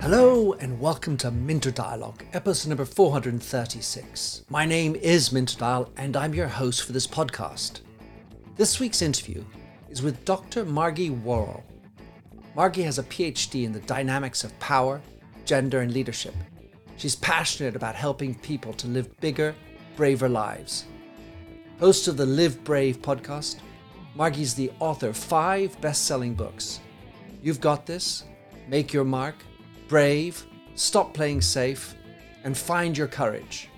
Hello and welcome to Minter Dialogue, episode number 436. My name is Minter Dial and I'm your host for this podcast. This week's interview is with Dr. Margie Warrell. Margie has a PhD in the dynamics of power, gender, and leadership. She's passionate about helping people to live bigger, braver lives. Host of the Live Brave podcast, Margie's the author of five best selling books. You've Got This, Make Your Mark, Brave, Stop Playing Safe, and Find Your Courage.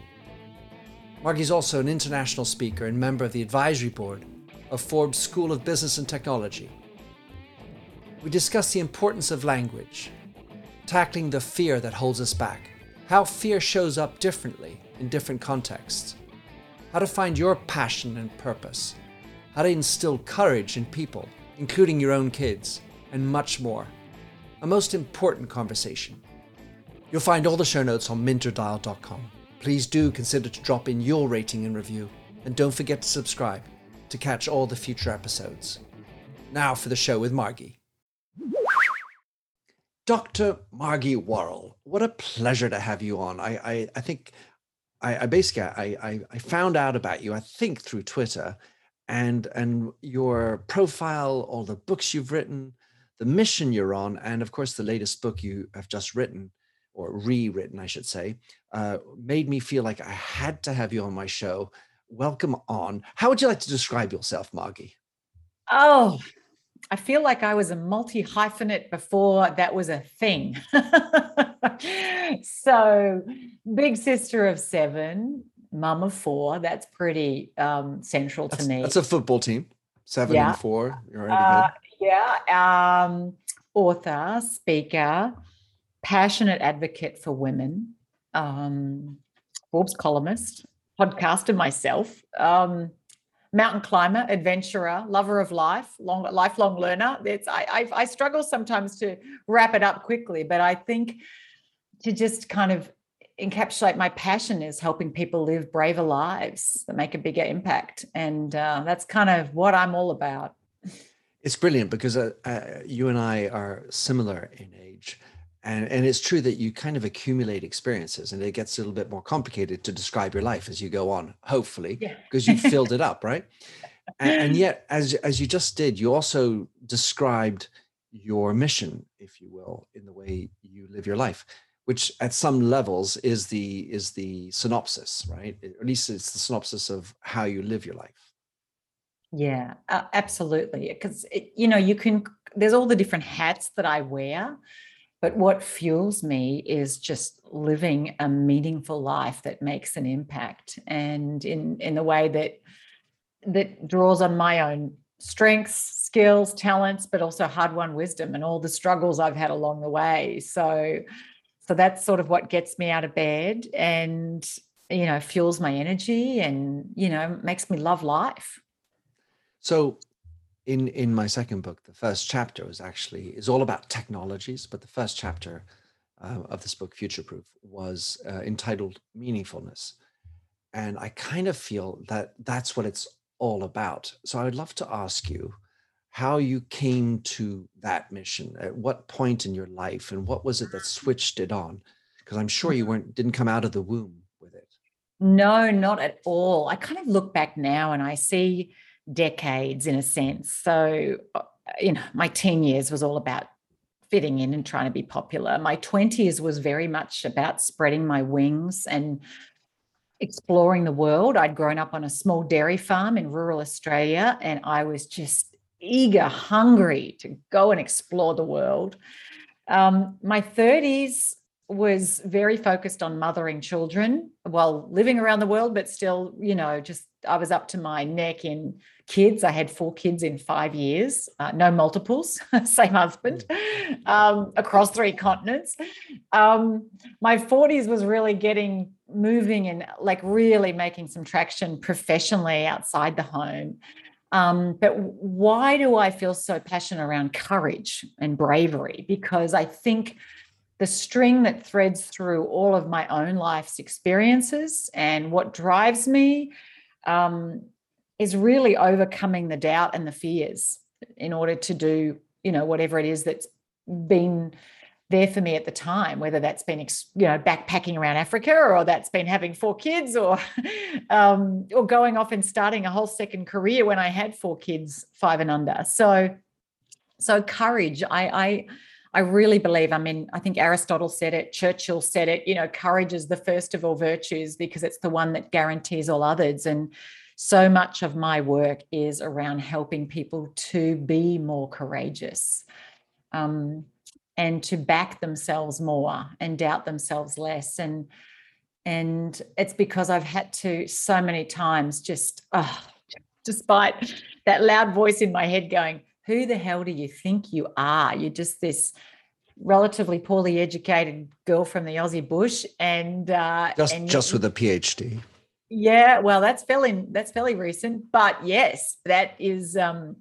Margie's also an international speaker and member of the advisory board of Forbes School of Business and Technology. We discuss the importance of language, tackling the fear that holds us back, how fear shows up differently in different contexts, how to find your passion and purpose, how to instill courage in people, including your own kids, and much more. A most important conversation. You'll find all the show notes on minterdial.com. Please do consider to drop in your rating and review, and don't forget to subscribe to catch all the future episodes. Now for the show with Margie. Dr. Margie Warrell, what a pleasure to have you on. I, I, I think I, I basically I, I found out about you, I think through Twitter, and and your profile, all the books you've written, the mission you're on, and of course the latest book you have just written or rewritten, I should say, uh, made me feel like I had to have you on my show. Welcome on. How would you like to describe yourself, Margie? Oh, I feel like I was a multi hyphenate before that was a thing. so, big sister of seven, mum of four. That's pretty um, central that's, to me. That's a football team. Seven yeah. and four. Uh. Yeah. Um, author, speaker, passionate advocate for women, um, Forbes columnist, podcaster myself. Um, mountain climber, adventurer, lover of life, long, lifelong learner. It's I, I, I struggle sometimes to wrap it up quickly, but I think to just kind of encapsulate my passion is helping people live braver lives that make a bigger impact, and uh, that's kind of what I'm all about. It's brilliant because uh, uh, you and I are similar in age and and it's true that you kind of accumulate experiences and it gets a little bit more complicated to describe your life as you go on hopefully Yeah. because you filled it up right and, and yet as as you just did you also described your mission if you will in the way you live your life which at some levels is the is the synopsis right at least it's the synopsis of how you live your life Yeah, absolutely. Because you know, you can. There's all the different hats that I wear, but what fuels me is just living a meaningful life that makes an impact, and in in the way that that draws on my own strengths, skills, talents, but also hard-won wisdom and all the struggles I've had along the way. So, so that's sort of what gets me out of bed, and you know, fuels my energy, and you know, makes me love life. So in in my second book, the first chapter was actually is all about technologies, but the first chapter uh, of this book, Future Proof, was uh, entitled Meaningfulness, and I kind of feel that that's what it's all about. So I would love to ask you how you came to that mission. At what point in your life, and what was it that switched it on? Because I'm sure you weren't didn't come out of the womb with it. No, not at all. I kind of look back now and I see decades in a sense. So, uh, you know, my teen years was all about fitting in and trying to be popular. My 20s was very much about spreading my wings and exploring the world. I'd grown up on a small dairy farm in rural Australia and I was just eager, hungry to go and explore the world. Um, my 30s was very focused on mothering children while living around the world, but still, you know, just I was up to my neck in kids. I had four kids in five years, uh, no multiples, same husband, um, across three continents. Um, my 40s was really getting moving and like really making some traction professionally outside the home. Um, but why do I feel so passionate around courage and bravery? Because I think the string that threads through all of my own life's experiences and what drives me um, is really overcoming the doubt and the fears in order to do, you know, whatever it is that's been there for me at the time, whether that's been, you know, backpacking around Africa or that's been having four kids or, um, or going off and starting a whole second career when I had four kids, five and under. So, so courage, I, I, I really believe, I mean, I think Aristotle said it, Churchill said it, you know, courage is the first of all virtues because it's the one that guarantees all others. And so much of my work is around helping people to be more courageous. Um, and to back themselves more and doubt themselves less. And and it's because i've had to so many times just oh, despite that loud voice in my head going who the hell do you think you are? You're just this relatively poorly educated girl from the aussie bush and uh just and just with a phd yeah well that's fairly that's fairly recent but yes that is um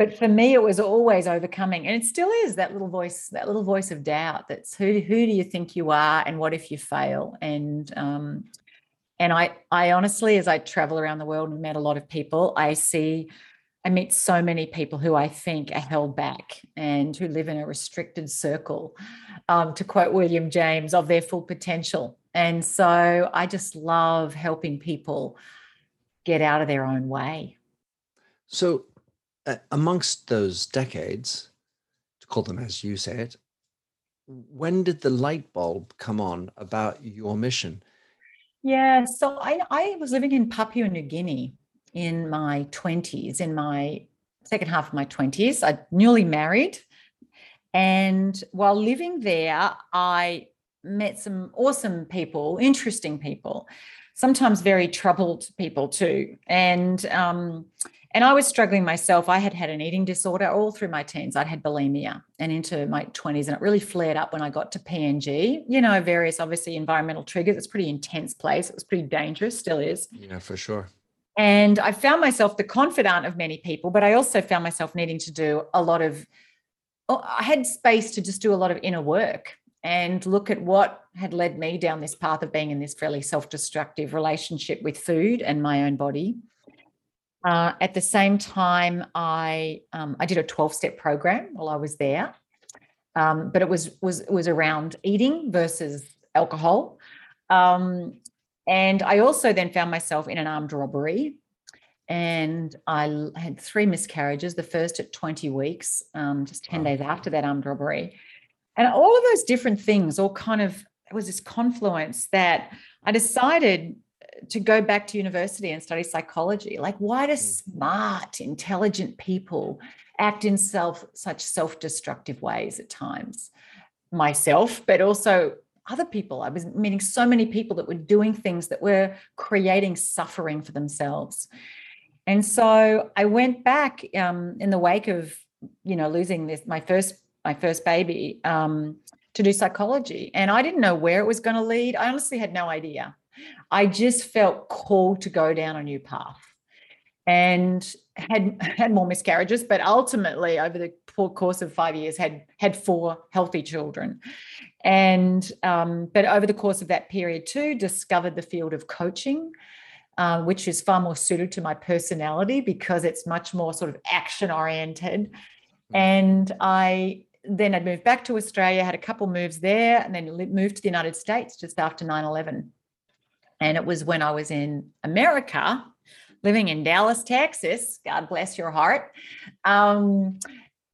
but for me it was always overcoming and it still is that little voice that little voice of doubt that's who who do you think you are and what if you fail? And um and i i honestly as i travel around the world and met a lot of people i see i meet so many people who i think are held back and who live in a restricted circle um, to quote william james of their full potential. And so i just love helping people get out of their own way. So amongst those decades, to call them as you say it, when did the light bulb come on about your mission? Yeah, so I, I was living in Papua New Guinea in my 20s, in my second half of my 20s. I newly married. And while living there, I met some awesome people, interesting people, sometimes very troubled people too. And um, and I was struggling myself. I had had an eating disorder all through my teens. I'd had bulimia and into my 20s, and it really flared up when I got to PNG. You know, various obviously environmental triggers. It's a pretty intense place. It was pretty dangerous, still is. Yeah, for sure. And I found myself the confidant of many people, but I also found myself needing to do a lot of, oh, I had space to just do a lot of inner work and look at what had led me down this path of being in this fairly self destructive relationship with food and my own body uh, at the same time, I um, I did a twelve step program while I was there, um, but it was was was around eating versus alcohol, um, and I also then found myself in an armed robbery, and I had three miscarriages. The first at twenty weeks, um, just ten days after that armed robbery, and all of those different things all kind of it was this confluence that I decided to go back to university and study psychology. Like, why do mm. smart, intelligent people act in self such self-destructive ways at times? Myself, but also other people. I was meeting so many people that were doing things that were creating suffering for themselves. And so I went back um, in the wake of, you know, losing this my first my first baby um, to do psychology, and I didn't know where it was going to lead. I honestly had no idea. I just felt called to go down a new path and had had more miscarriages but ultimately over the course of five years had had four healthy children. And um, but over the course of that period too discovered the field of coaching uh, which is far more suited to my personality because it's much more sort of action oriented and i then i'd moved back to australia had a couple moves there and then moved to the united states just after 9-11 and it was when I was in America, living in Dallas, Texas. God bless your heart. Um,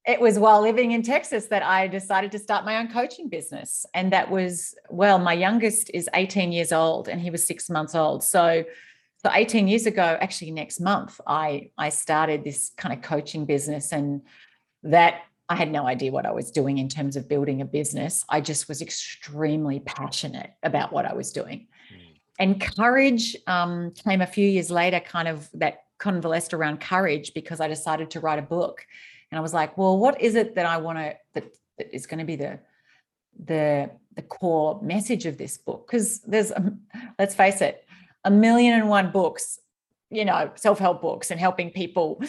it was while living in Texas that I decided to start my own coaching business. And that was, well, my youngest is 18 years old and he was six months old. So, so 18 years ago, actually next month, I, I started this kind of coaching business and that I had no idea what I was doing in terms of building a business. I just was extremely passionate about what I was doing and courage um, came a few years later, kind of that convalesced around courage because I decided to write a book. And I was like, well, what is it that I want to that, that is going to be the the the core message of this book? Because there's um, let's face it, a million and one books, you know, self-help books and helping people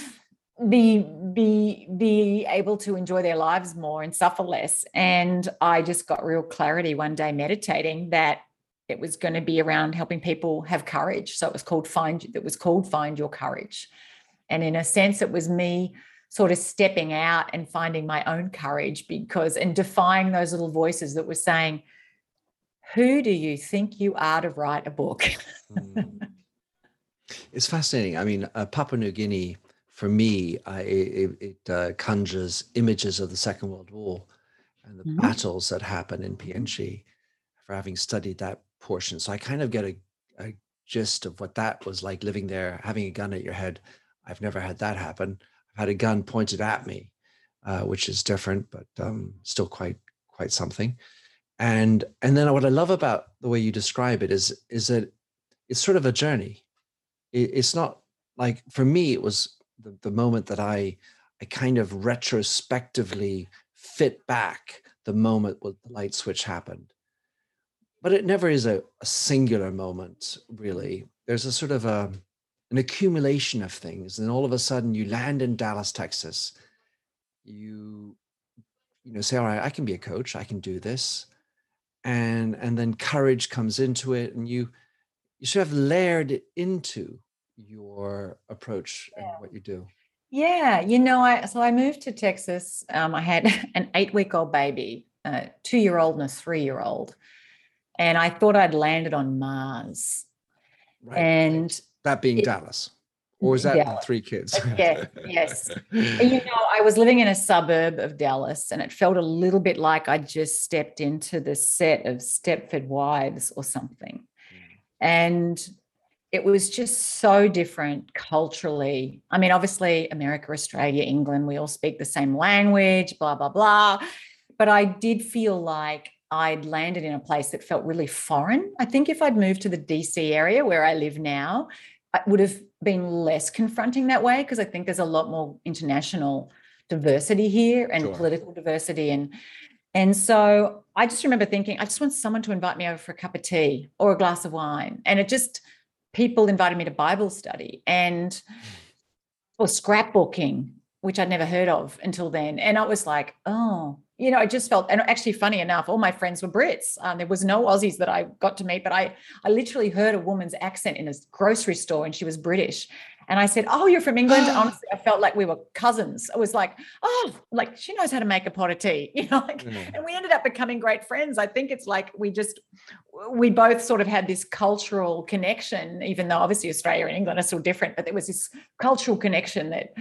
be be be able to enjoy their lives more and suffer less and i just got real clarity one day meditating that it was going to be around helping people have courage so it was called find it was called find your courage and in a sense it was me sort of stepping out and finding my own courage because and defying those little voices that were saying, Who do you think you are to write a book? mm. It's fascinating. I mean, uh, Papua New Guinea, for me, I, it, it uh, conjures images of the Second World War and the mm-hmm. battles that happen in PNG for having studied that portion. So I kind of get a, a gist of what that was like living there, having a gun at your head. I've never had that happen. I've had a gun pointed at me, uh, which is different, but um, still quite quite something. And and then what I love about the way you describe it is is that it's sort of a journey. It, it's not like for me it was the, the moment that I I kind of retrospectively fit back the moment when the light switch happened but it never is a, a singular moment really. There's a sort of a an accumulation of things and all of a sudden you land in dallas texas. You you know say all right i can be a coach i can do this and and then courage comes into it and you you sort of layered it into your approach yeah. and what you do. Yeah you know i so i moved to texas um, i had an eight week old baby a two year old and a three year old and I thought I'd landed on Mars. Right. And that being it, Dallas. Or is that Dallas. three kids? yeah, yes. And, you know, I was living in a suburb of Dallas and it felt a little bit like I just stepped into the set of Stepford Wives or something. Mm. And it was just so different culturally. I mean, obviously, America, Australia, England, we all speak the same language, blah, blah, blah. But I did feel like I'd landed in a place that felt really foreign. I think if I'd moved to the DC area where I live now, it would have been less confronting that way because I think there's a lot more international diversity here and sure. political diversity and and so I just remember thinking I just want someone to invite me over for a cup of tea or a glass of wine and it just people invited me to Bible study and or scrapbooking which I'd never heard of until then and I was like oh you know, I just felt, and actually, funny enough, all my friends were Brits. Um, there was no Aussies that I got to meet, but I, I literally heard a woman's accent in a grocery store, and she was British. And I said, "Oh, you're from England." Honestly, I felt like we were cousins. I was like, "Oh, like she knows how to make a pot of tea," you know. Like, mm. And we ended up becoming great friends. I think it's like we just, we both sort of had this cultural connection, even though obviously Australia and England are still different, but there was this cultural connection that.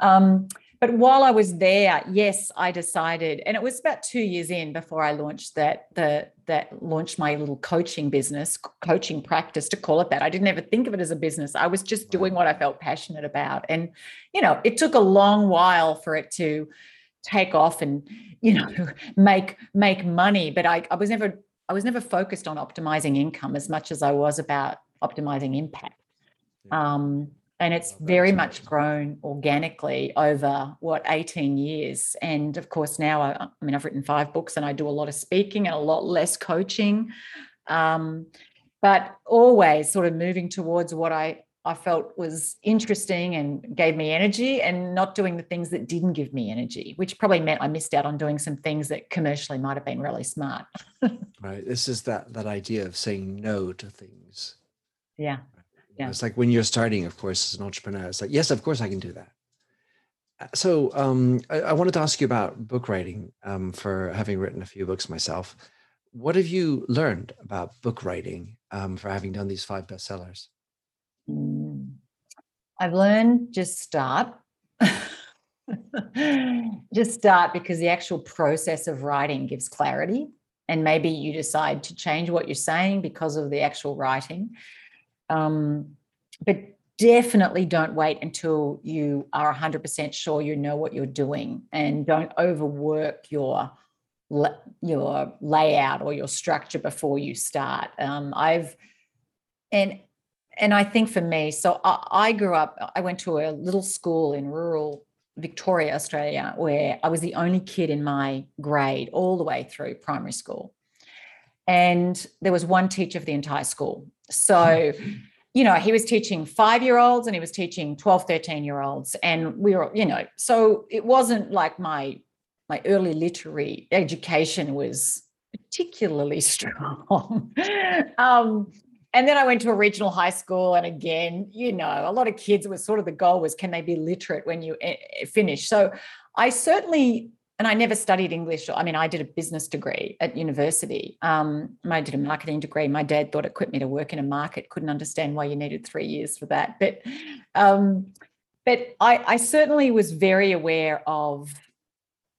Um, but while I was there, yes, I decided, and it was about two years in before I launched that the that launched my little coaching business, coaching practice to call it that. I didn't ever think of it as a business. I was just doing what I felt passionate about. And, you know, it took a long while for it to take off and, you know, make make money. But I, I was never I was never focused on optimizing income as much as I was about optimizing impact. Um, and it's very much grown organically over what 18 years. And of course now I, I, mean i've written five books and i do a lot of speaking and a lot less coaching. Um, but always sort of moving towards what i i felt was interesting and gave me energy and not doing the things that didn't give me energy which probably meant i missed out on doing some things that commercially might have been really smart. Right this is that that idea of saying no to things. Yeah yeah. It's like when you're starting, of course, as an entrepreneur, it's like, yes, of course I can do that. Uh, so um, I, I, wanted to ask you about book writing um, for having written a few books myself. What have you learned about book writing um, for having done these five bestsellers? Mm. I've learned just start. just start because the actual process of writing gives clarity. And maybe you decide to change what you're saying because of the actual writing. Um, but definitely don't wait until you are 100% sure you know what you're doing and don't overwork your your layout or your structure before you start. Um, i've and and i think for me so I, I grew up i went to a little school in rural victoria australia where i was the only kid in my grade all the way through primary school and there was one teacher for the entire school so you know, he was teaching five year olds and he was teaching 12, 13 year olds. And we were, you know, so it wasn't like my my early literary education was particularly strong. um, and then I went to a regional high school, and again, you know, a lot of kids was sort of the goal was can they be literate when you eh, eh, finish? So I certainly, and I never studied English. I mean, I did a business degree at university. Um, I did a marketing degree. My dad thought it equipped me to work in a market. Couldn't understand why you needed three years for that, but um, but I, I certainly was very aware of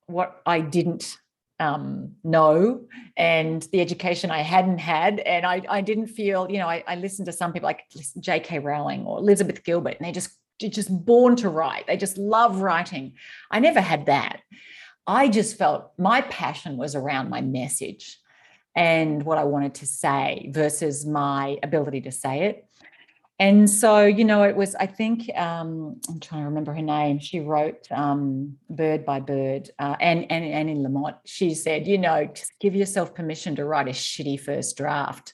what I didn't um, know and the education I hadn't had. And I, I didn't feel, you know, I, I listened to some people like J.K. Rowling or Elizabeth Gilbert, and they just just born to write. They just love writing. I never had that. I just felt my passion was around my message and what I wanted to say versus my ability to say it. And so, you know, it was, I think, um, I'm trying to remember her name. She wrote um, Bird by Bird, uh, and, and Annie Lamott. She said, you know, just give yourself permission to write a shitty first draft.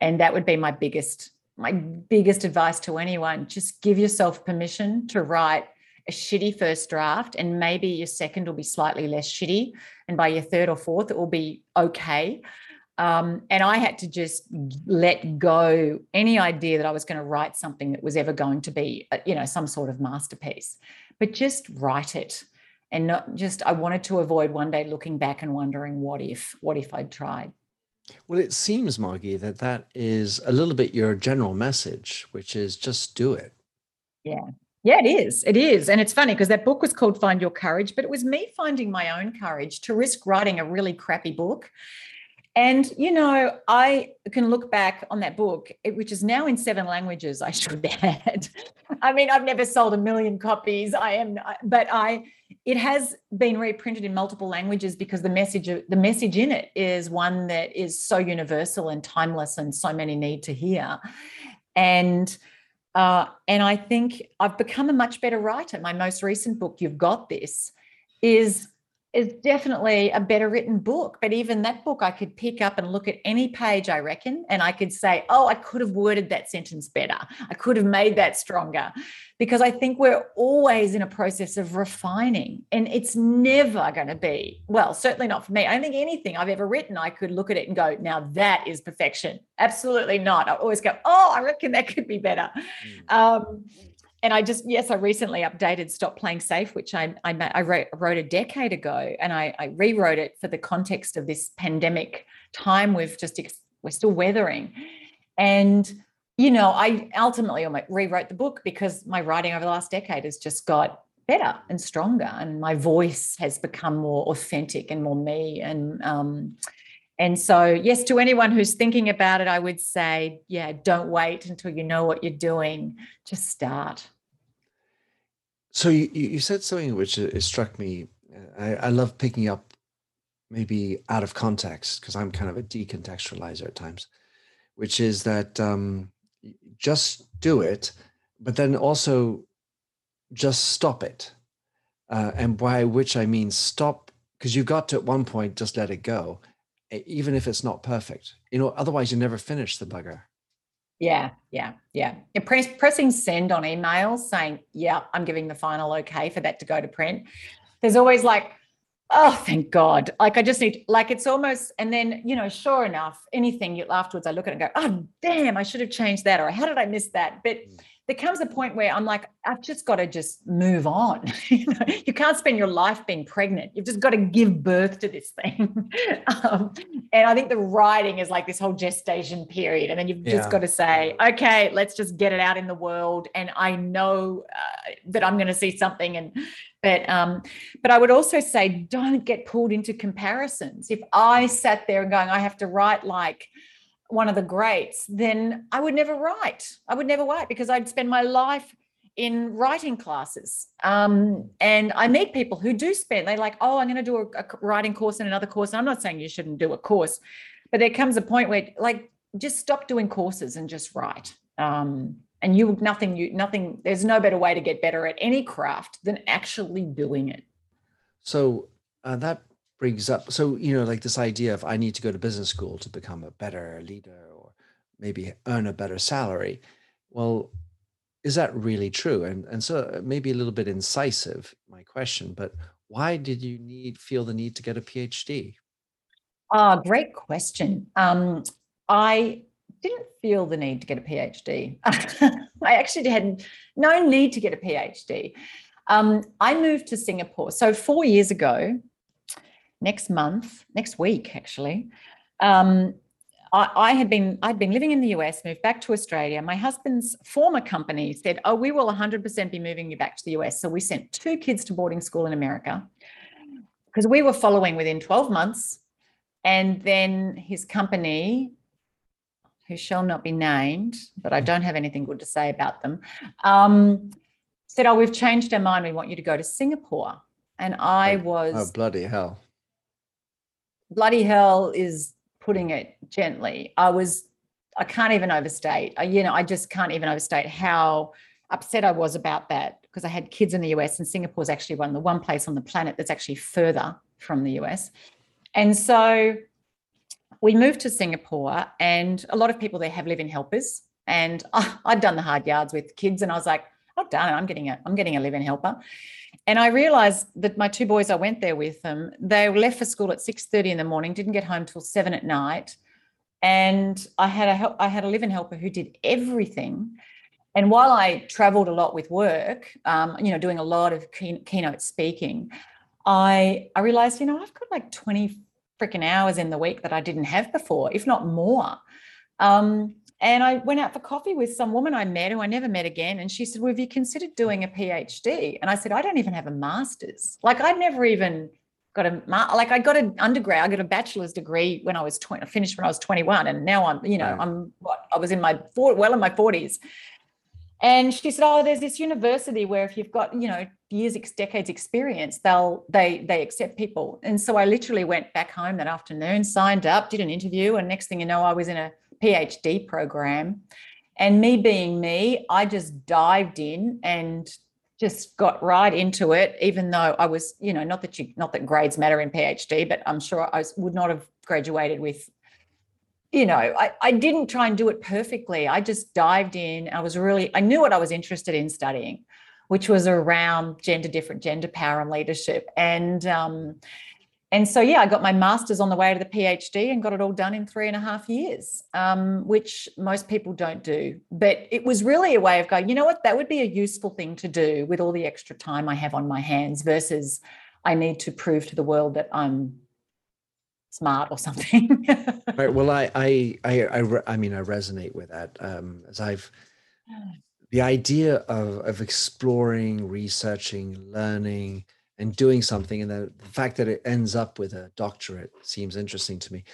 And that would be my biggest, my biggest advice to anyone. Just give yourself permission to write a shitty first draft, and maybe your second will be slightly less shitty. And by your third or fourth, it will be okay. Um, and I had to just let go any idea that I was going to write something that was ever going to be, uh, you know, some sort of masterpiece, but just write it. And not just, I wanted to avoid one day looking back and wondering, what if, what if I'd tried? Well, it seems, Margie, that that is a little bit your general message, which is just do it. Yeah. Yeah, it is. It is. And it's funny because that book was called Find Your Courage, but it was me finding my own courage to risk writing a really crappy book and, you know, I can look back on that book, which is now in seven languages, I should add. I mean, I've never sold a million copies. I am, but I, it has been reprinted in multiple languages because the message, the message in it is one that is so universal and timeless and so many need to hear. And, uh, and I think I've become a much better writer. My most recent book, You've Got This, is is definitely a better written book. But even that book, I could pick up and look at any page, I reckon, and I could say, oh, I could have worded that sentence better. I could have made that stronger. Because I think we're always in a process of refining, and it's never going to be, well, certainly not for me. I don't think anything I've ever written, I could look at it and go, now that is perfection. Absolutely not. I always go, oh, I reckon that could be better. Mm. Um, and I just yes, I recently updated Stop Playing Safe, which I I, I wrote, wrote a decade ago, and I, I rewrote it for the context of this pandemic time. We've just we're still weathering, and you know, I ultimately rewrote the book because my writing over the last decade has just got better and stronger, and my voice has become more authentic and more me, and um, and so, yes, to anyone who's thinking about it, I would say, yeah, don't wait until you know what you're doing. Just start. So you, you said something which it struck me. I, I love picking up maybe out of context because I'm kind of a decontextualizer at times, which is that um, just do it, but then also just stop it. Uh, and by which I mean stop, because you've got to at one point just let it go even if it's not perfect. You know, otherwise you never finish the bugger. Yeah, yeah, yeah. Press, pressing send on emails saying, yeah, I'm giving the final okay for that to go to print. There's always like, oh, thank God. Like I just need, like it's almost, and then, you know, sure enough, anything you afterwards, I look at it and go, oh, damn, I should have changed that. Or how did I miss that? But mm there comes a point where I'm like, I've just got to just move on. you, know, you can't spend your life being pregnant. You've just got to give birth to this thing. um, and I think the writing is like this whole gestation period. And then you've just got to say, okay, let's just get it out in the world. And I know uh, that I'm going to see something. And, but, um, but I would also say, don't get pulled into comparisons. If I sat there and going, I have to write like, one of the greats, then I would never write. I would never write because I'd spend my life in writing classes. Um, and I meet people who do spend, they're like, oh, I'm going to do a, a, writing course and another course. And I'm not saying you shouldn't do a course, but there comes a point where, like, just stop doing courses and just write. Um, and you, nothing, you, nothing, there's no better way to get better at any craft than actually doing it. So uh, that brings up so you know like this idea of i need to go to business school to become a better leader or maybe earn a better salary well is that really true and and so uh, maybe a little bit incisive my question but why did you need feel the need to get a phd ah oh, great question um i didn't feel the need to get a PhD. I actually had no need to get a PhD. Um, I moved to Singapore. So four years ago, next month, next week actually, um, I, I, had been I'd been living in the US, moved back to Australia. My husband's former company said, "Oh, we will 100% be moving you back to the US." So we sent two kids to boarding school in America because we were following within 12 months. And then his company, who shall not be named, but I don't have anything good to say about them, um, said, "Oh, we've changed our mind. We want you to go to Singapore." And I was oh bloody hell. Bloody hell is putting it gently. I was, I can't even overstate. I, you know, I just can't even overstate how upset I was about that because I had kids in the US and Singapore is actually one the one place on the planet that's actually further from the US. And so we moved to Singapore and a lot of people there have live-in helpers. And I'd done the hard yards with kids and I was like, oh I've done it. I'm getting a, I'm getting a live-in helper. And I realized that my two boys I went there with them, they left for school at 6:30 in the morning, didn't get home till seven at night. And I had a I had a live-in helper who did everything. And while I traveled a lot with work, um, you know, doing a lot of key, keynote speaking, I I realized, you know, I've got like 20 freaking hours in the week that I didn't have before, if not more. Um, and I went out for coffee with some woman I met who I never met again. And she said, Well, have you considered doing a PhD? And I said, I don't even have a master's. Like, I'd never even got a, like, I got an undergrad, I got a bachelor's degree when I was 20, I finished when I was 21. And now I'm, you know, right. I'm what, I was in my, four, well, in my 40s. And she said, "Oh, there's this university where if you've got, you know, years, decades experience, they'll they they accept people." And so I literally went back home that afternoon, signed up, did an interview, and next thing you know, I was in a PhD program. And me being me, I just dived in and just got right into it, even though I was, you know, not that you, not that grades matter in PhD, but I'm sure I would not have graduated with, you know, I, I didn't try and do it perfectly. I just dived in. I was really, I knew what I was interested in studying, which was around gender different, gender power and leadership. And um, and so yeah i got my master's on the way to the phd and got it all done in three and a half years um, which most people don't do. But it was really a way of going you know what that would be a useful thing to do with all the extra time i have on my hands versus i need to prove to the world that i'm smart or something. Right well I, I i i i mean i resonate with that um as i've the idea of of exploring researching learning and doing something and the, the fact that it ends up with a doctorate seems interesting to me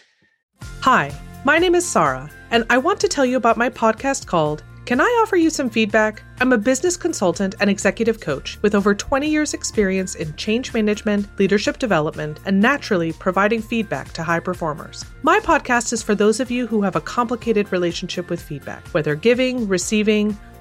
hi my name is sarah and i want to tell you about my podcast called can I offer you some feedback? I'm a business consultant and executive coach with over 20 years' experience in change management, leadership development, and naturally providing feedback to high performers. My podcast is for those of you who have a complicated relationship with feedback, whether giving, receiving,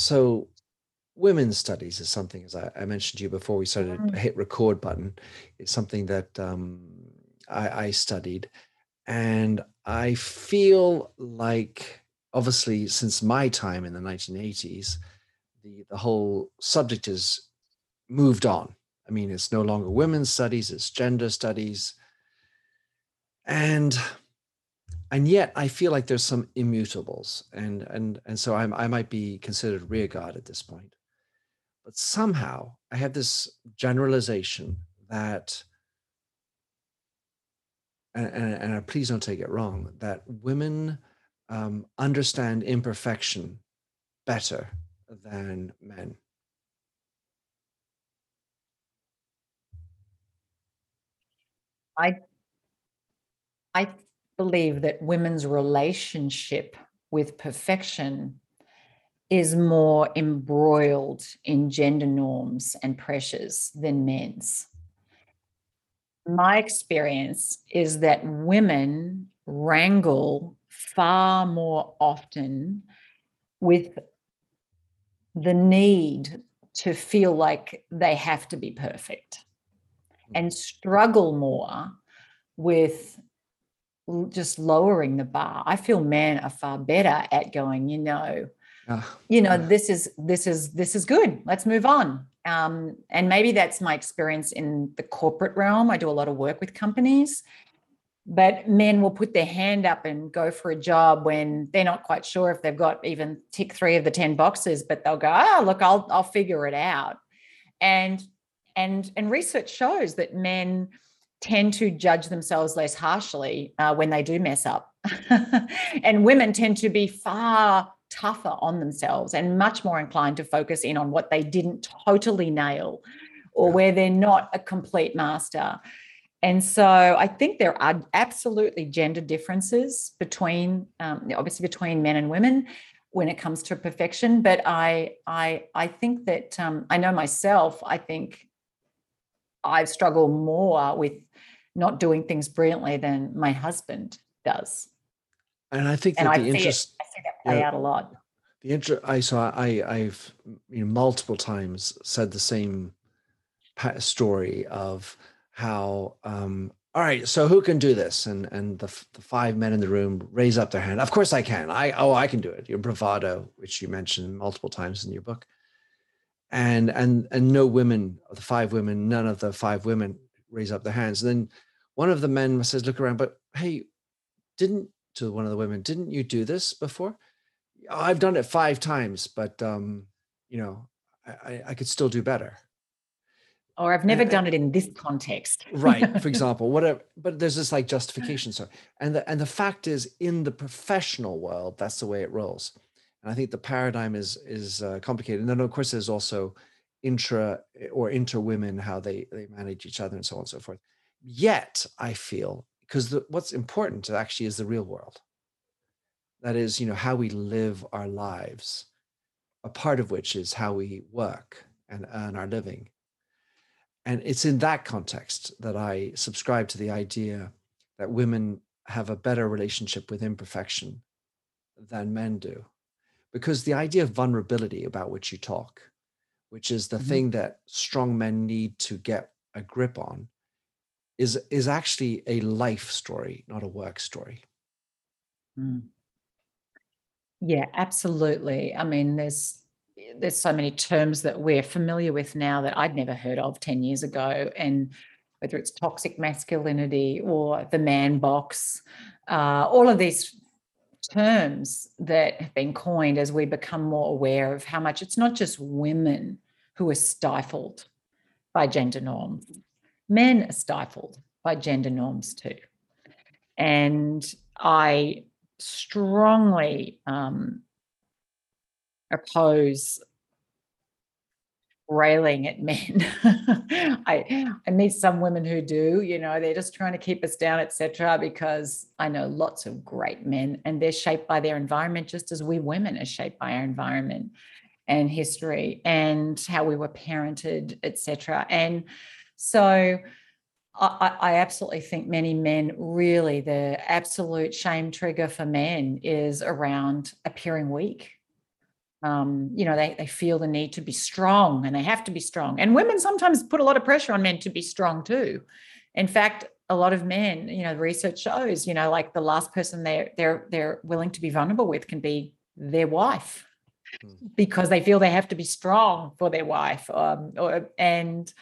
So, women's studies is something, as I, I mentioned to you before we started, mm. hit record button. It's something that um, I, I studied. And I feel like, obviously, since my time in the 1980s, the, the whole subject has moved on. I mean, it's no longer women's studies, it's gender studies. And and yet I feel like there's some immutables, and and and so I'm, I might be considered rearguard at this point. But somehow I have this generalization that, and, and, and please don't take it wrong, that women um, understand imperfection better than men. I I believe that women's relationship with perfection is more embroiled in gender norms and pressures than men's. My experience is that women wrangle far more often with the need to feel like they have to be perfect and struggle more with just lowering the bar. I feel men are far better at going, you know, you know, yeah. this is this is this is good. Let's move on. Um, and maybe that's my experience in the corporate realm. I do a lot of work with companies, but men will put their hand up and go for a job when they're not quite sure if they've got even tick three of the 10 boxes, but they'll go, oh, look, I'll, I'll figure it out. And, and, and research shows that men tend to judge themselves less harshly uh, when they do mess up. and women tend to be far tougher on themselves and much more inclined to focus in on what they didn't totally nail or where they're not a complete master. And so I think there are absolutely gender differences between, um, obviously, between men and women when it comes to perfection. But I, I, I think that um, I know myself. I think I struggle more with not doing things brilliantly than my husband does. And I think that and the I interest, it, I see that play out a lot. The interest I saw, I, I've you know, multiple times said the same story of how um, all right so who can do this? And and the, the five men in the room raise up their hand. Of course i can. I oh i can do it. Your bravado which you mentioned multiple times in your book and and and no women of the five women none of the five women raise up their hands and then one of the men says look around but hey didn't to one of the women didn't you do this before i've done it five times but um you know i i could still do better or I've never done it in this context. right, for example, whatever. But there's this like justification. So, and the and the fact is, in the professional world, that's the way it rolls. And I think the paradigm is is uh, complicated. And then of course, there's also intra or inter women how they they manage each other and so on and so forth. Yet, I feel because what's important actually is the real world. That is, you know, how we live our lives. A part of which is how we work and earn our living and it's in that context that I subscribe to the idea that women have a better relationship with imperfection than men do. Because the idea of vulnerability about which you talk, which is the mm-hmm. thing that strong men need to get a grip on, is, is actually a life story, not a work story. Mm. Yeah, absolutely. I mean, there's there's so many terms that we're familiar with now that I'd never heard of 10 years ago. And whether it's toxic masculinity or the man box, uh, all of these terms that have been coined as we become more aware of how much it's not just women who are stifled by gender norms, men are stifled by gender norms too. And I strongly um, oppose railing at men. I I meet some women who do, you know, they're just trying to keep us down, etc. Because I know lots of great men, and they're shaped by their environment, just as we women are shaped by our environment and history and how we were parented, etc. And so. I, I absolutely think many men really the absolute shame trigger for men is around appearing weak um, you know, they, they feel the need to be strong and they have to be strong. And women sometimes put a lot of pressure on men to be strong too. In fact, a lot of men, you know, the research shows, you know, like the last person they're they're they're willing to be vulnerable with can be their wife hmm. because they feel they have to be strong for their wife. Um, or, and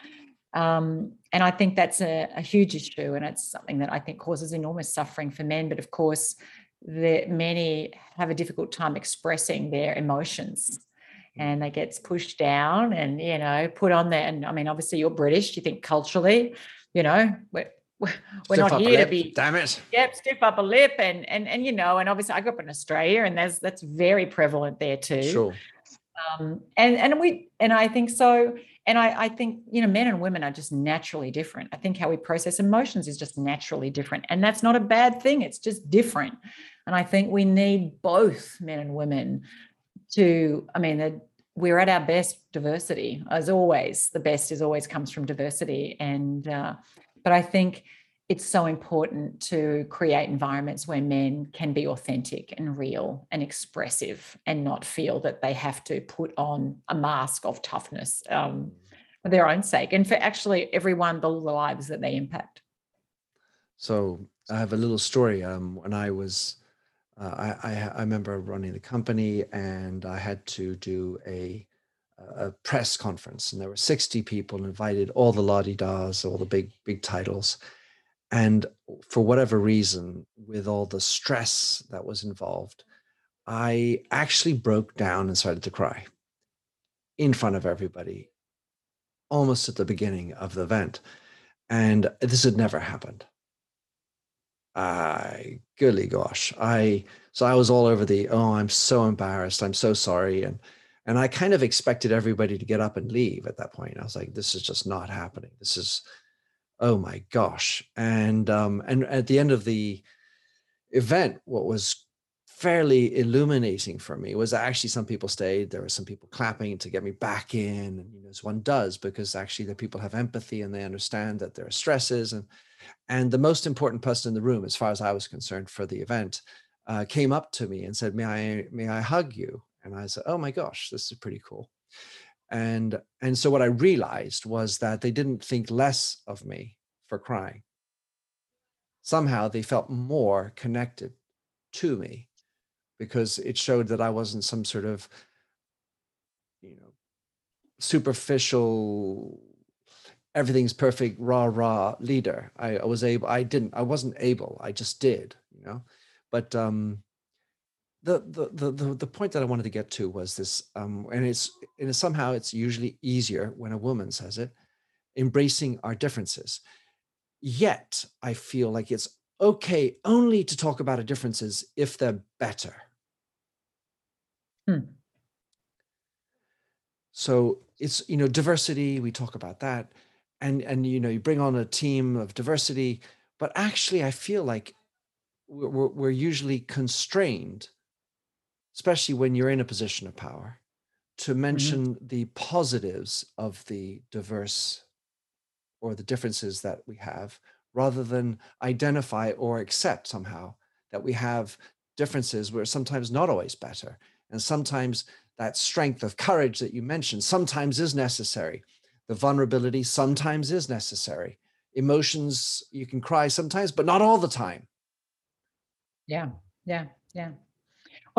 um, and I think that's a, a huge issue, and it's something that I think causes enormous suffering for men. But of course, that many have a difficult time expressing their emotions. And they gets pushed down and you know put on there. And i mean obviously you're british you think culturally you know we're, we're not here to be damn it. Yep stiff upper lip. And and and you know and obviously i grew up in australia and there's that's very prevalent there too. Sure. Um and and we and i think so and I, I think you know men and women are just naturally different. I think how we process emotions is just naturally different. And that's not a bad thing it's just different. And i think we need both men and women to i mean we're at our best diversity as always. The best is always comes from diversity. And uh, but i think it's so important to create environments where men can be authentic and real and expressive and not feel that they have to put on a mask of toughness um, for their own sake and for actually everyone, the lives that they impact. So I have a little story. Um, when I was, uh, I, I, I remember running the company and I had to do a a press conference and there were 60 people invited all the lottie das all the big big titles and for whatever reason with all the stress that was involved i actually broke down and started to cry in front of everybody almost at the beginning of the event and this had never happened I, goodly gosh, I so I was all over the oh, I'm so embarrassed, I'm so sorry, and and I kind of expected everybody to get up and leave at that point. I was like, this is just not happening. This is, oh my gosh, and um, and at the end of the event, what was fairly illuminating for me was that actually some people stayed. There were some people clapping to get me back in, and you know, as one does, because actually the people have empathy and they understand that there are stresses and and the most important person in the room, as far as I was concerned for the event, uh, came up to me and said, "May I may I hug you?" And I said, "Oh my gosh, this is pretty cool." And and so what I realized was that they didn't think less of me for crying. Somehow they felt more connected to me because it showed that I wasn't some sort of you know superficial everything's perfect rah rah leader I, I, was able i didn't i wasn't able i just did you know but um the, the the the point that i wanted to get to was this um and it's and somehow it's usually easier when a woman says it embracing our differences yet i feel like it's okay only to talk about our differences if they're better hmm. so it's you know diversity we talk about that and and you know you bring on a team of diversity but actually i feel like we're, we're usually constrained especially when you're in a position of power to mm-hmm. mention mm-hmm. the positives of the diverse or the differences that we have rather than identify or accept somehow that we have differences where sometimes not always better and sometimes that strength of courage that you mentioned sometimes is necessary the vulnerability sometimes is necessary. Emotions, you can cry sometimes, but not all the time. Yeah, yeah, yeah.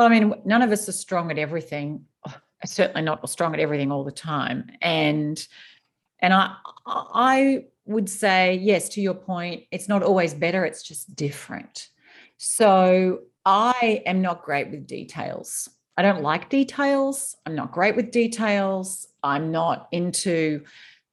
Well, I mean, none of us are strong at everything. Oh, certainly not strong at everything all the time. And and I I would say yes to your point. It's not always better. It's just different. So I am not great with details. I don't like details. I'm not great with details. I'm not into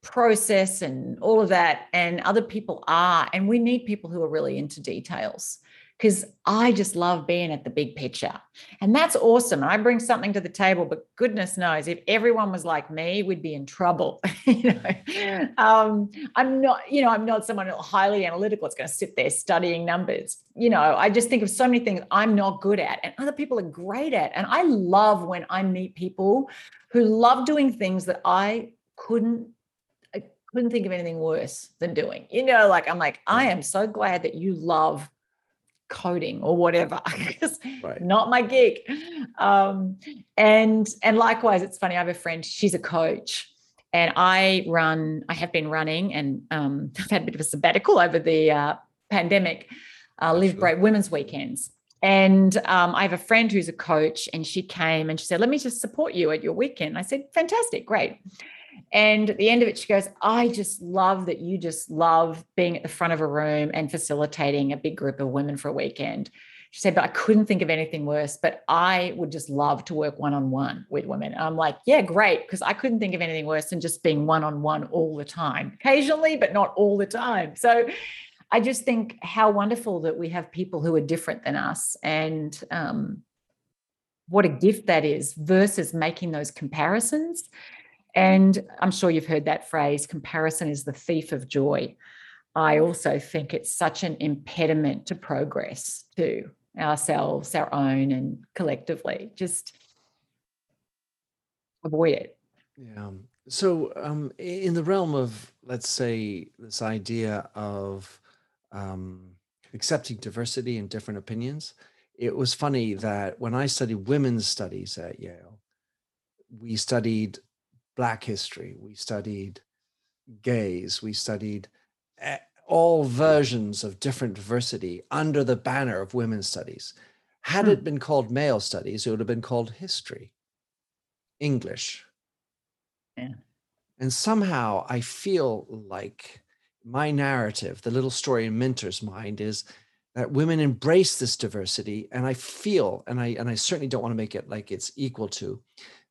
process and all of that. And other people are. And we need people who are really into details because I just love being at the big picture. And that's awesome. And I bring something to the table, but goodness knows if everyone was like me, we'd be in trouble. you know, um, I'm not, you know, I'm not someone highly analytical that's going to sit there studying numbers. You know, I just think of so many things I'm not good at and other people are great at. And I love when I meet people who love doing things that I couldn't I couldn't think of anything worse than doing. You know, like I'm like, I am so glad that you love coding or whatever because right. not my gig um, and and likewise it's funny i have a friend she's a coach and i run i have been running and um, i've had a bit of a sabbatical over the uh, pandemic uh, live great women's weekends and um, I have a friend who's a coach, and she came and she said, Let me just support you at your weekend. I said, Fantastic, great. And at the end of it, she goes, I just love that you just love being at the front of a room and facilitating a big group of women for a weekend. She said, but I couldn't think of anything worse. But I would just love to work one on one with women. And I'm like, yeah, great. Because I couldn't think of anything worse than just being one on one all the time, occasionally, but not all the time. So I just think how wonderful that we have people who are different than us and um, what a gift that is versus making those comparisons and I'm sure you've heard that phrase comparison is the thief of joy. I also think it's such an impediment to progress to ourselves, our own, and collectively. Just avoid it. Yeah. So, um, in the realm of, let's say, this idea of um, accepting diversity and different opinions. It was funny that when I studied women's studies at Yale, we studied Black history, we studied gays, we studied eh, all versions of different diversity under the banner of women's studies. Had hmm. it been called male studies, it would have been called history, English. Yeah. And somehow I feel like my narrative, the little story in Minter's mind, is that women embrace this diversity. And I feel, and I and I certainly don't want to make it like it's equal to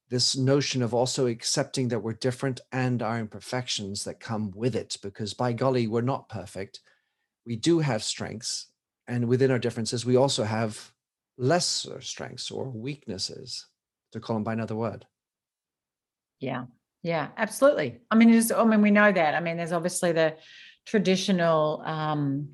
this notion of also accepting that we're different and our imperfections that come with it, because by golly, we're not perfect. We do have strengths, and within our differences, we also have lesser strengths or weaknesses, to call them by another word. Yeah, yeah, absolutely. I mean, just I mean, we know that. I mean, there's obviously the traditional um,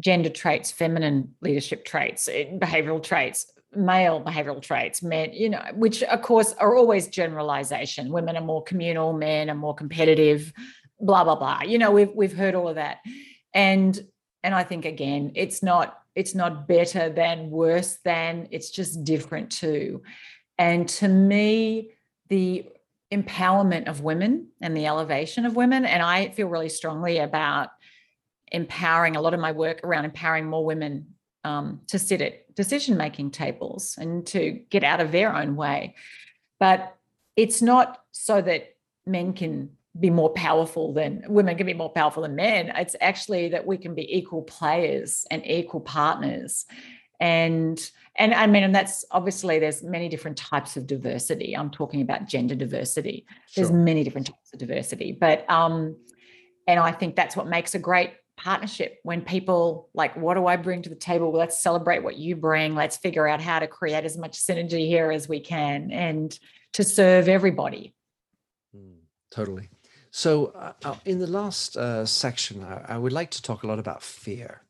gender traits, feminine leadership traits, eh, behavioral traits, male behavioral traits, men, you know, which of course are always generalization. Women are more communal, men are more competitive, blah, blah, blah. You know, we've we've heard all of that. And and I think again, it's not it's not better than worse than, it's just different too. And to me, the empowerment of women and the elevation of women. And I feel really strongly about empowering a lot of my work around empowering more women um, to sit at decision making tables and to get out of their own way. But it's not so that men can be more powerful than women can be more powerful than men. It's actually that we can be equal players and equal partners and and i mean and that's obviously there's many different types of diversity i'm talking about gender diversity there's sure. many different types of diversity but um and i think that's what makes a great partnership when people like what do i bring to the table? Well, let's celebrate what you bring. Let's figure out how to create as much synergy here as we can and to serve everybody. Mm, totally. So uh, uh, in the last uh, section I, I, would like to talk a lot about fear.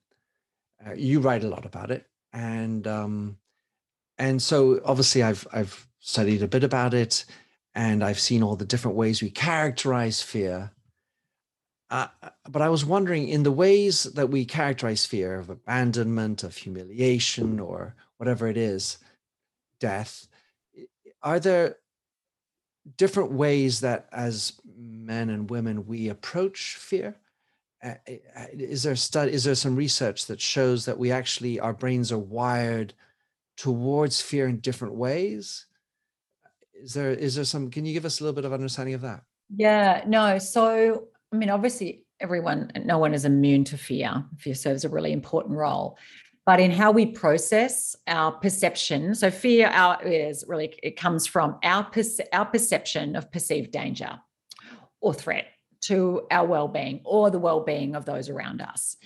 Uh, you write a lot about it and um, and so obviously I've I've studied a bit about it, and I've seen all the different ways we characterize fear. Uh, uh, but I was wondering, in the ways that we characterize fear of abandonment, of humiliation, or whatever it is, death, are there different ways that as men and women we approach fear? Uh, uh, is there study is there some research that shows that we actually our brains are wired towards fear in different ways is there is there some can you give us a little bit of understanding of that yeah no so i mean obviously everyone no one is immune to fear fear serves a really important role but in how we process our perception so fear our is really it comes from our our perception of perceived danger or threat to our well-being or the well-being of those around us.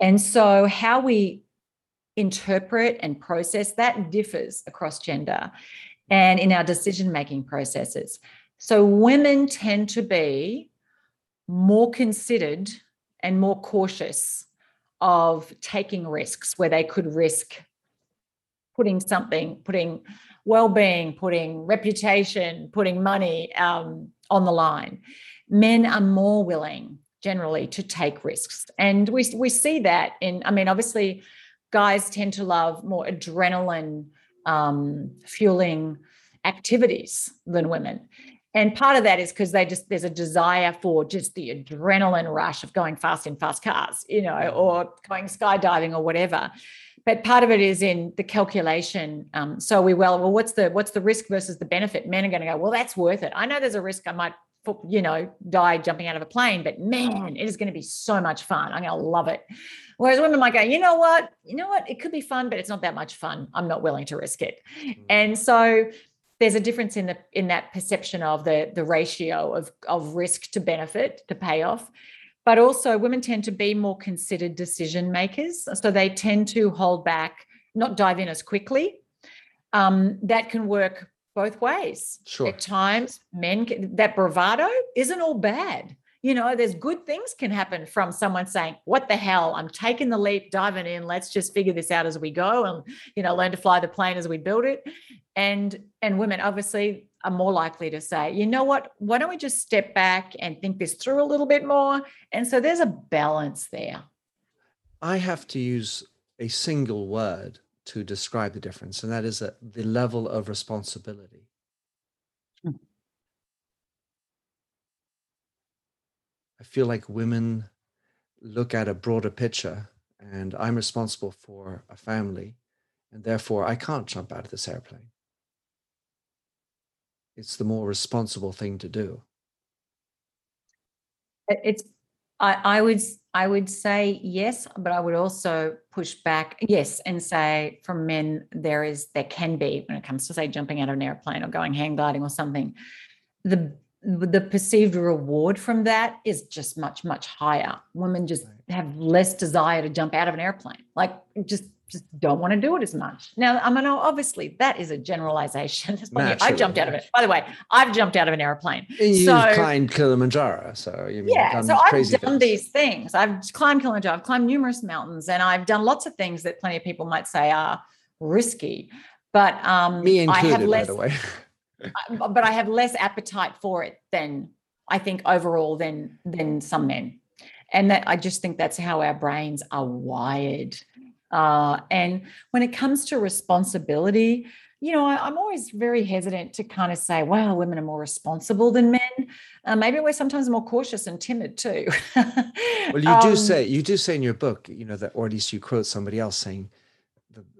And so how we interpret and process that differs across gender and in our decision-making processes. So women tend to be more considered and more cautious of taking risks where they could risk putting something, putting well-being, putting reputation, putting money um, on the line men are more willing generally to take risks. And we, we see that in, I mean, obviously, guys tend to love more adrenaline um, fueling activities than women. And part of that is because they just, there's a desire for just the adrenaline rush of going fast in fast cars, you know, or going skydiving or whatever. But part of it is in the calculation. Um, so we well, well, what's the what's the risk versus the benefit? Men are going to go, well, that's worth it. I know there's a risk I might you know, die jumping out of a plane, but man, it is going to be so much fun. I'm going to love it. Whereas women might go, you know what, you know what, it could be fun, but it's not that much fun. I'm not willing to risk it. Mm-hmm. And so there's a difference in the in that perception of the the ratio of of risk to benefit to payoff. But also, women tend to be more considered decision makers, so they tend to hold back, not dive in as quickly. Um, that can work both ways. Sure. At times, men can, that bravado isn't all bad. You know, there's good things can happen from someone saying, "What the hell? I'm taking the leap, diving in. Let's just figure this out as we go, and you know, learn to fly the plane as we build it." And and women obviously are more likely to say, "You know what? Why don't we just step back and think this through a little bit more?" And so there's a balance there. I have to use a single word to describe the difference, and that is the level of responsibility. I feel like women look at a broader picture, and I'm responsible for a family, and therefore I can't jump out of this airplane. It's the more responsible thing to do. It's I, I would I would say yes, but I would also push back yes and say from men there is there can be when it comes to say jumping out of an airplane or going hang gliding or something, the the perceived reward from that is just much much higher. Women just have less desire to jump out of an airplane, like just just don't want to do it as much. Now, I mean, obviously, that is a generalization. I've jumped out of it. By the way, I've jumped out of an airplane. You've so, climbed Kilimanjaro, so you've yeah. So I've done things. these things. I've climbed Kilimanjaro. I've climbed numerous mountains, and I've done lots of things that plenty of people might say are risky. But um, me included, I have less, by the way. but I have less appetite for it than I think overall than than some men, and that I just think that's how our brains are wired. Uh, and when it comes to responsibility, you know, I, am always very hesitant to kind of say, well, women are more responsible than men. Uh, maybe we're sometimes more cautious and timid too. well, you um, do say, you do say in your book, you know, that, or at least you quote somebody else saying,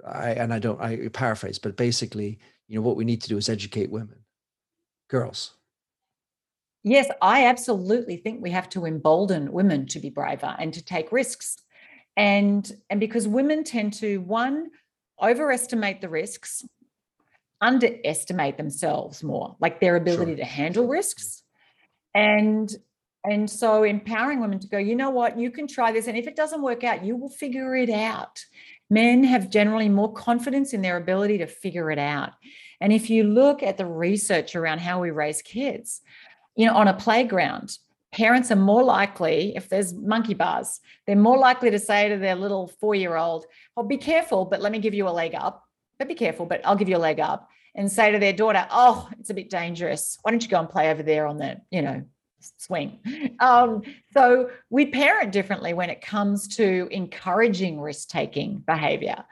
I, and I don't, I paraphrase, but basically, you know, what we need to do is educate women, girls. Yes, I absolutely think we have to embolden women to be braver and to take risks and and because women tend to one overestimate the risks underestimate themselves more like their ability sure. to handle risks and and so empowering women to go you know what you can try this and if it doesn't work out you will figure it out men have generally more confidence in their ability to figure it out and if you look at the research around how we raise kids you know on a playground parents are more likely, if there's monkey bars, they're more likely to say to their little four year old, Oh, be careful, but let me give you a leg up. But be careful, but I'll give you a leg up. And say to their daughter, Oh, it's a bit dangerous. Why don't you go and play over there on the, you know, swing? Um, so we parent differently when it comes to encouraging risk taking behavior.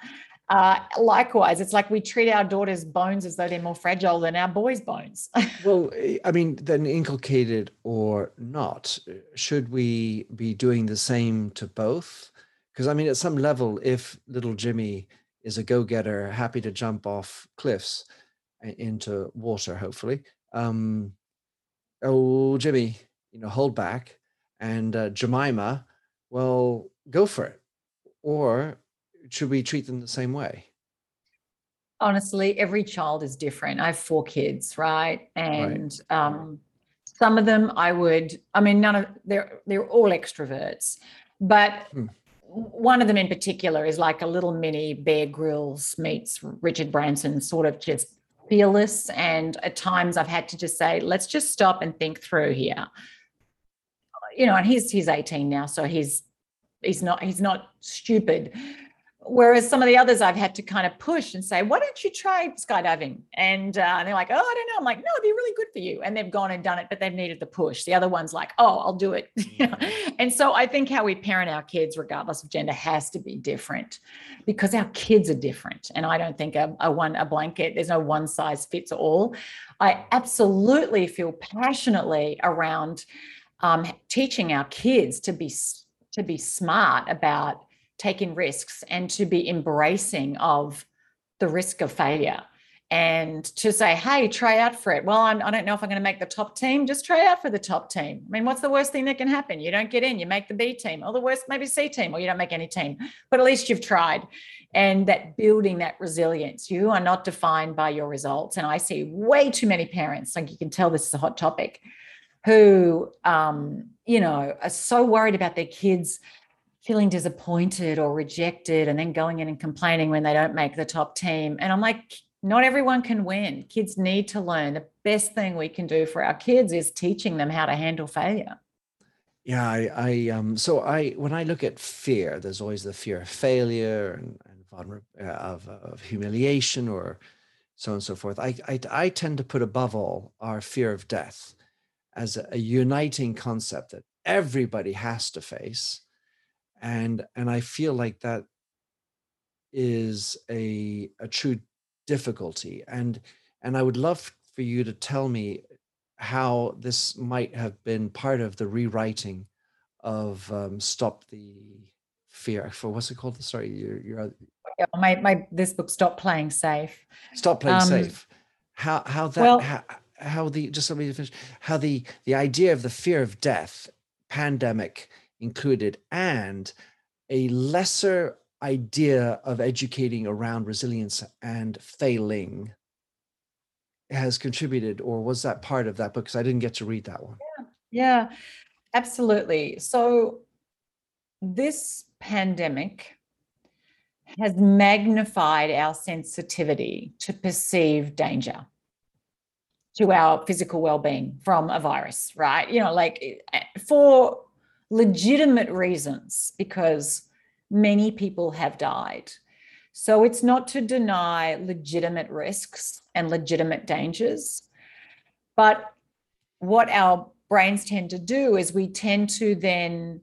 Uh, likewise, it's like we treat our daughter's bones as though they're more fragile than our boys' bones. well, I mean, then inculcated or not, should we be doing the same to both? Because I mean, at some level, if little Jimmy is a go-getter, happy to jump off cliffs into water, hopefully. Um, oh, Jimmy, you know, hold back, and uh, Jemima, well, go for it. Or should we treat them the same way? Honestly, every child is different. I have four kids, right? And right. Um, some of them I would, I mean, none of they're they're all extroverts, but hmm. one of them in particular is like a little mini Bear Grylls meets Richard Branson, sort of just fearless. And at times I've had to just say, let's just stop and think through here. You know, and he's he's 18 now, so he's he's not he's not stupid Whereas some of the others I've had to kind of push and say, why don't you try skydiving? And, uh, they're like, oh, I don't know. I'm like, no, it'd be really good for you. And they've gone and done it, but they've needed the push. The other one's like, oh, I'll do it. Mm-hmm. and so I think how we parent our kids, regardless of gender, has to be different because our kids are different. And I don't think a, a one a blanket, there's no one size fits all. I absolutely feel passionately around um, teaching our kids to be to be smart about taking risks and to be embracing of the risk of failure and to say, hey, try out for it. Well, I'm, I do not know if I'm going to make the top team. Just try out for the top team. I mean, what's the worst thing that can happen? You don't get in, you make the B team, or the worst, maybe C team, or you don't make any team. But at least you've tried. And that building that resilience, you are not defined by your results. And I see way too many parents, like you can tell this is a hot topic, who, um, you know, are so worried about their kids feeling disappointed or rejected and then going in and complaining when they don't make the top team. And I'm like, not everyone can win. Kids need to learn. The best thing we can do for our kids is teaching them how to handle failure. Yeah, I, I um, so I when I look at fear, there's always the fear of failure and, and uh, of, of humiliation or so on and so forth. I, I I tend to put above all our fear of death as a, a uniting concept that everybody has to face and and I feel like that is a a true difficulty and and I would love for you to tell me how this might have been part of the rewriting of um, stop the fear for what's it called? Sorry you're, you're yeah, my, my this book stop playing safe. Stop playing um, safe. How how that well, how, how the just let me finish how the the idea of the fear of death pandemic included and a lesser idea of educating around resilience and failing has contributed or was that part of that book? Because i didn't get to read that one. Yeah, yeah. Absolutely. So this pandemic has magnified our sensitivity to perceive danger to our physical well-being from a virus right? You know like eh, for legitimate reasons because many people have died so it's not to deny legitimate risks and legitimate dangers but what our brains tend to do is we tend to then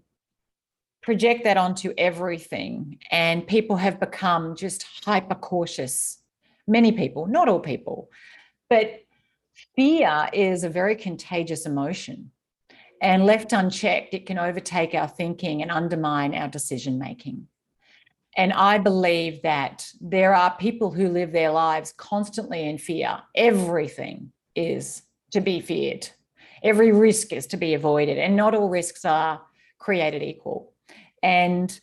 project that onto everything and people have become just hyper cautious many people not all people but fear is a very contagious emotion. And left unchecked, it can overtake our thinking and undermine our decision making. And I believe that there are people who live their lives constantly in fear. Everything is to be feared, every risk is to be avoided, and not all risks are created equal. And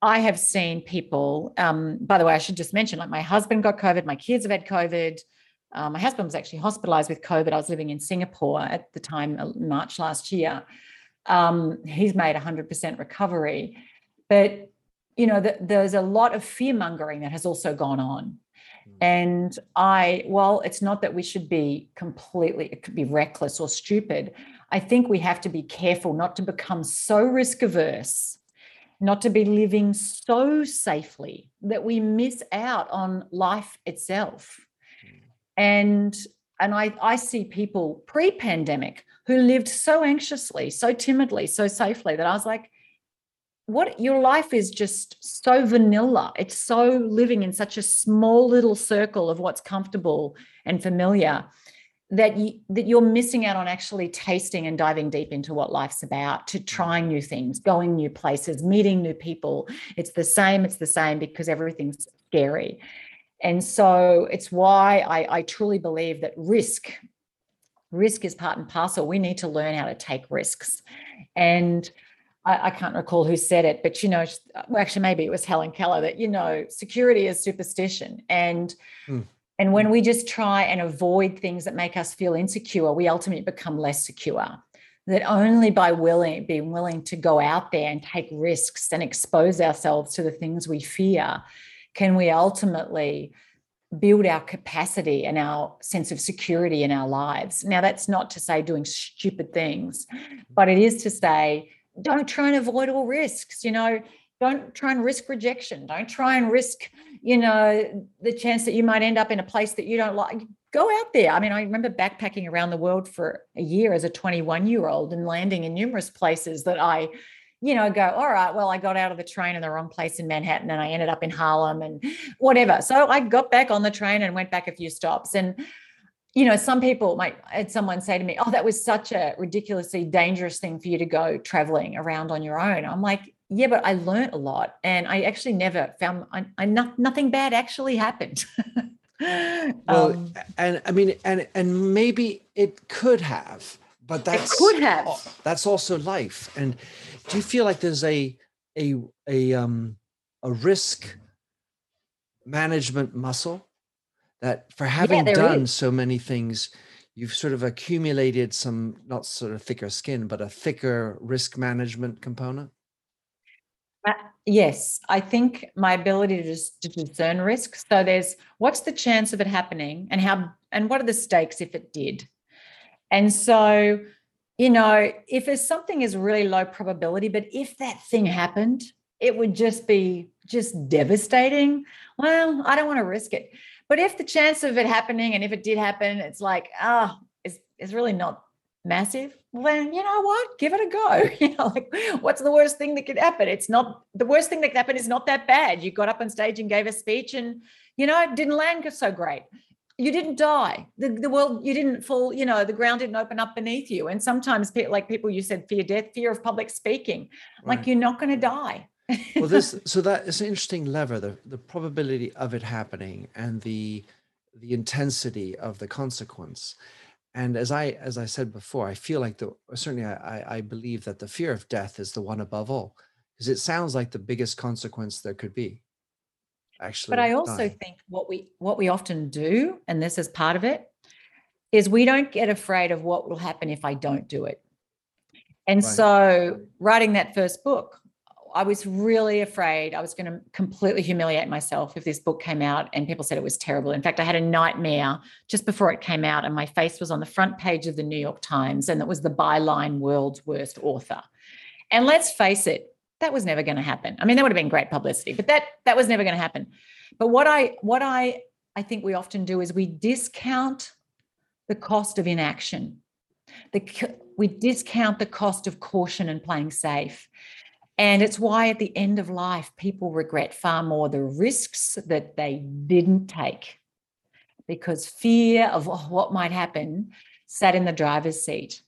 I have seen people, um, by the way, I should just mention like my husband got COVID, my kids have had COVID. Um, my husband was actually hospitalized with COVID. I was living in Singapore at the time, uh, March last year. Um, he's made 100% recovery. But, you know, the, there's a lot of fear mongering that has also gone on. Hmm. And I, well, it's not that we should be completely, it could be reckless or stupid. I think we have to be careful not to become so risk averse, not to be living so safely that we miss out on life itself and and I, I see people pre-pandemic who lived so anxiously, so timidly, so safely that I was like, what your life is just so vanilla. It's so living in such a small little circle of what's comfortable and familiar that you that you're missing out on actually tasting and diving deep into what life's about to trying new things going new places meeting new people it's the same it's the same because everything's scary and so it's why I, I truly believe that risk, risk is part and parcel. We need to learn how to take risks. And I, I, can't recall who said it, but you know, well, actually, maybe it was Helen Keller that you know, security is superstition, and mm. and when we just try and avoid things that make us feel insecure, we ultimately become less secure. That only by willing being willing to go out there and take risks and expose ourselves to the things we fear can we ultimately build our capacity and our sense of security in our lives? Now, that's not to say doing stupid things, but it is to say, don't try and avoid all risks. You know, don't try and risk rejection. Don't try and risk, you know, the chance that you might end up in a place that you don't like. Go out there. I mean, I remember backpacking around the world for a year as a 21 year old and landing in numerous places that I you know, go, all right, well, I got out of the train in the wrong place in Manhattan and I ended up in Harlem and whatever. So I got back on the train and went back a few stops. And, you know, some people might had someone say to me, Oh, that was such a ridiculously dangerous thing for you to go traveling around on your own. I'm like, yeah, but I learned a lot. And I actually never found I, I nothing bad actually happened. well, um, and I mean, and and maybe it could have, but that's it could have. That's also life. And do you feel like there's a a a um a risk management muscle that for having yeah, done is. so many things you've sort of accumulated some not sort of thicker skin but a thicker risk management component uh, yes i think my ability to, just, to discern risk so there's what's the chance of it happening and how and what are the stakes if it did and so you know, if there's something is really low probability, but if that thing happened, it would just be just devastating. Well, I don't want to risk it. But if the chance of it happening and if it did happen, it's like, ah, oh, it's, it's really not massive, well, then you know what? Give it a go. You know, like what's the worst thing that could happen? It's not the worst thing that could happen is not that bad. You got up on stage and gave a speech, and you know, it didn't land so great. You didn't die. The, the world, you didn't fall, you know, the ground didn't open up beneath you. And sometimes, like people, you said, fear death, fear of public speaking. Right. Like you're not going to die. well, this so that is an interesting lever. The the probability of it happening and the the intensity of the consequence and as i as i said before i feel like the certainly i i believe that the fear of death is the one above all because it sounds like the biggest consequence there could be actually but i also dying. think what we what we often do and this is part of it is we don't get afraid of what will happen if i don't do it and right. so writing that first book I was really afraid I was going to completely humiliate myself if this book came out and people said it was terrible. In fact, I had a nightmare just before it came out, and my face was on the front page of the New York Times, and it was the byline world's worst author. And let's face it, that was never going to happen. I mean, that would have been great publicity, but that that was never going to happen. But what I what I I think we often do is we discount the cost of inaction. The, we discount the cost of caution and playing safe. And it's why at the end of life, people regret far more the risks that they didn't take because fear of what might happen sat in the driver's seat.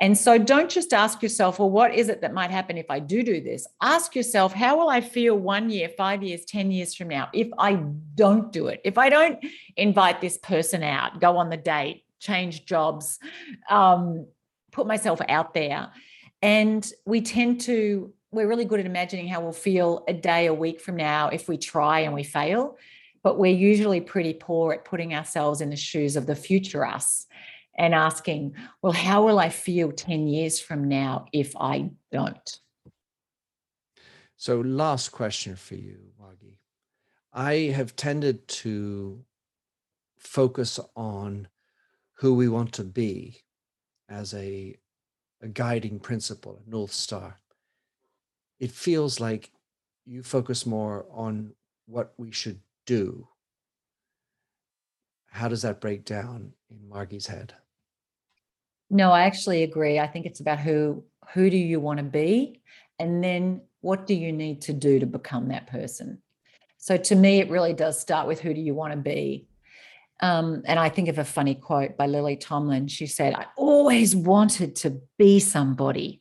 And so don't just ask yourself, well, what is it that might happen if I do do this? Ask yourself, how will I feel one year, five years, 10 years from now if I don't do it? If I don't invite this person out, go on the date, change jobs, um, put myself out there. And we tend to we're really good at imagining how we'll feel a day, a week from now if we try and we fail. But we're usually pretty poor at putting ourselves in the shoes of the future us and asking, well, how will I feel 10 years from now if I don't? So, last question for you, Margie. I have tended to focus on who we want to be as a, a guiding principle, a North Star it feels like you focus more on what we should do. How does that break down in Margie's head? No, I actually agree. I think it's about who who do you want to be and then what do you need to do to become that person. So to me it really does start with who do you want to be. Um, and I think of a funny quote by Lily Tomlin. She said, I always wanted to be somebody.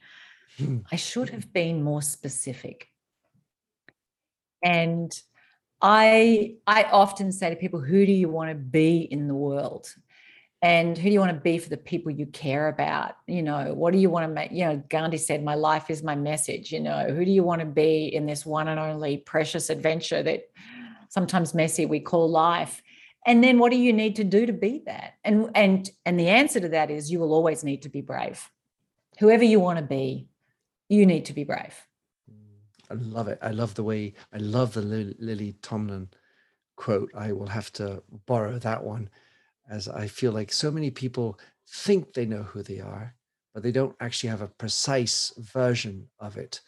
Hmm. I should have been more specific. And I I often say to people, who do you want to be in the world? And who do you want to be for the people you care about? You know, what do you want to make? You know, Gandhi said, My life is my message. You know, who do you want to be in this one and only precious adventure that sometimes messy we call life? And then what do you need to do to be that? And and and the answer to that is you will always need to be brave. Whoever you want to be, you need to be brave. I love it. I love the way, I love the Lily Tomlin quote. I will have to borrow that one as I feel like so many people think they know who they are, but they don't actually have a precise version of it.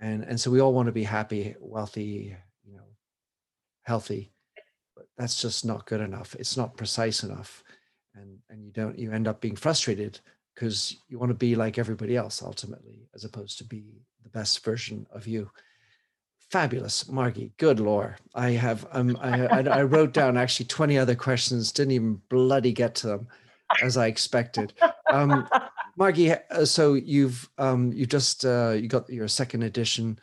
And, and so we all want to be happy, wealthy, you know, healthy, but that's just not good enough. It's not precise enough. And, and you don't, you end up being frustrated because you want to be like everybody else ultimately, as opposed to be the best version of you. Fabulous, Margie. Good lord, I have um, I, I, wrote down actually twenty other questions. Didn't even bloody get to them, as I expected. Um, Margie, uh, so you've um, you just uh, you got your second edition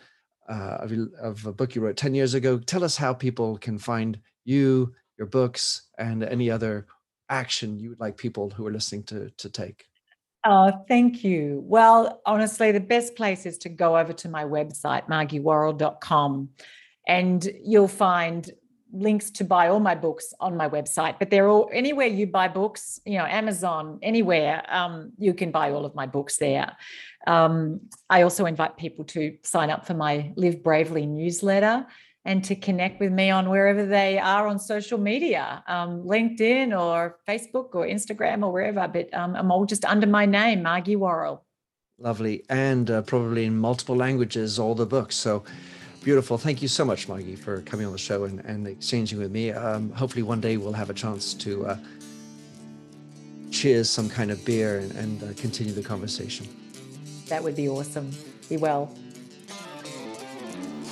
uh, of, of a book you wrote ten years ago. Tell us how people can find you, your books, and any other action you would like people who are listening to to take. Oh, thank you. Well, honestly, the best place is to go over to my website, margiewarrell.com, and you'll find links to buy all my books on my website. But they're all anywhere you buy books, you know, Amazon, anywhere, um, you can buy all of my books there. Um, I also invite people to sign up for my Live Bravely newsletter and to connect with me on wherever they are on social media, um, LinkedIn or Facebook or Instagram or wherever. But um, I'm all just under my name, Margie Warrell. Lovely. And uh, probably in multiple languages, all the books. So beautiful. Thank you so much, Margie, for coming on the show and, and exchanging with me. Um, hopefully, one day we'll have a chance to. Uh, cheers some kind of beer and, and uh, continue the conversation. That would be awesome. Be well.